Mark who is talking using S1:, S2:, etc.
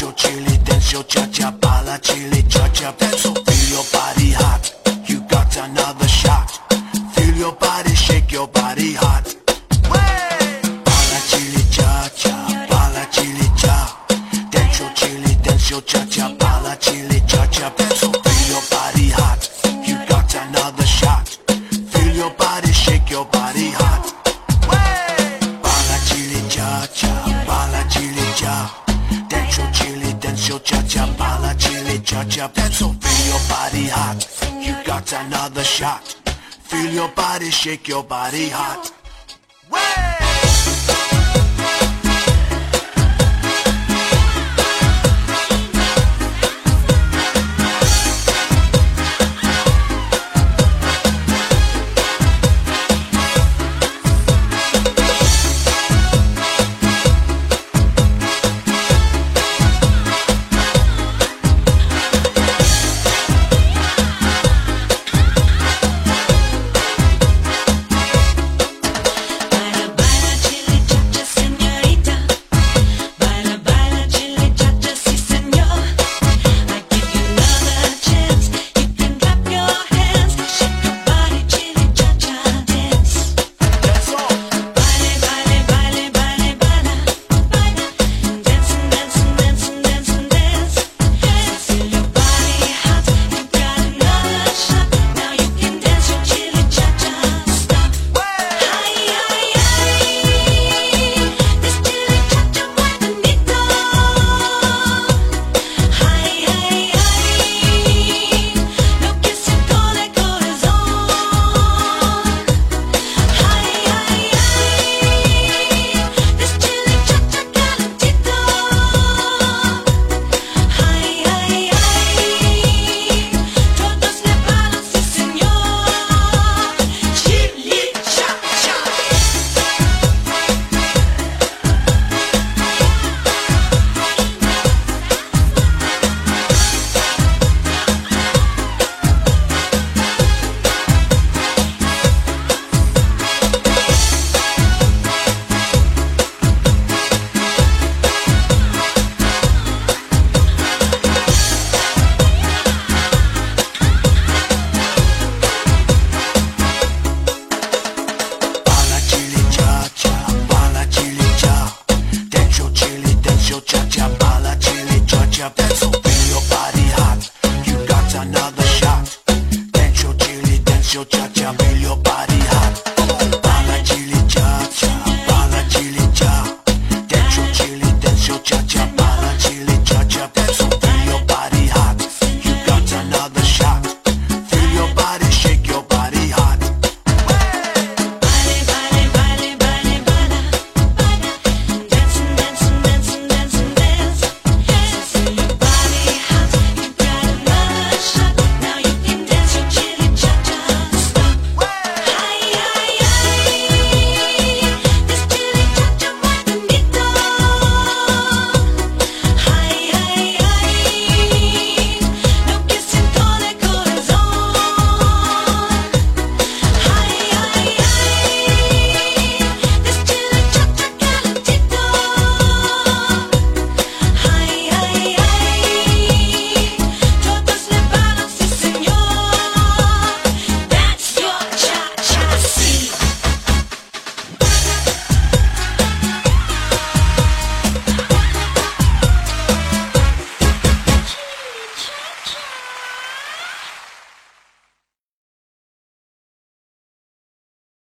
S1: your chili, dance your cha-cha, pala chili, cha-cha, dance. So Feel your body hot, you got another shot. Feel your body, shake your body hot. Pala chili, cha-cha, pala chili, cha. Dance your chili, dance your cha-cha, pala chili. Feel your body hot. You got another shot. Feel your body shake your body hot.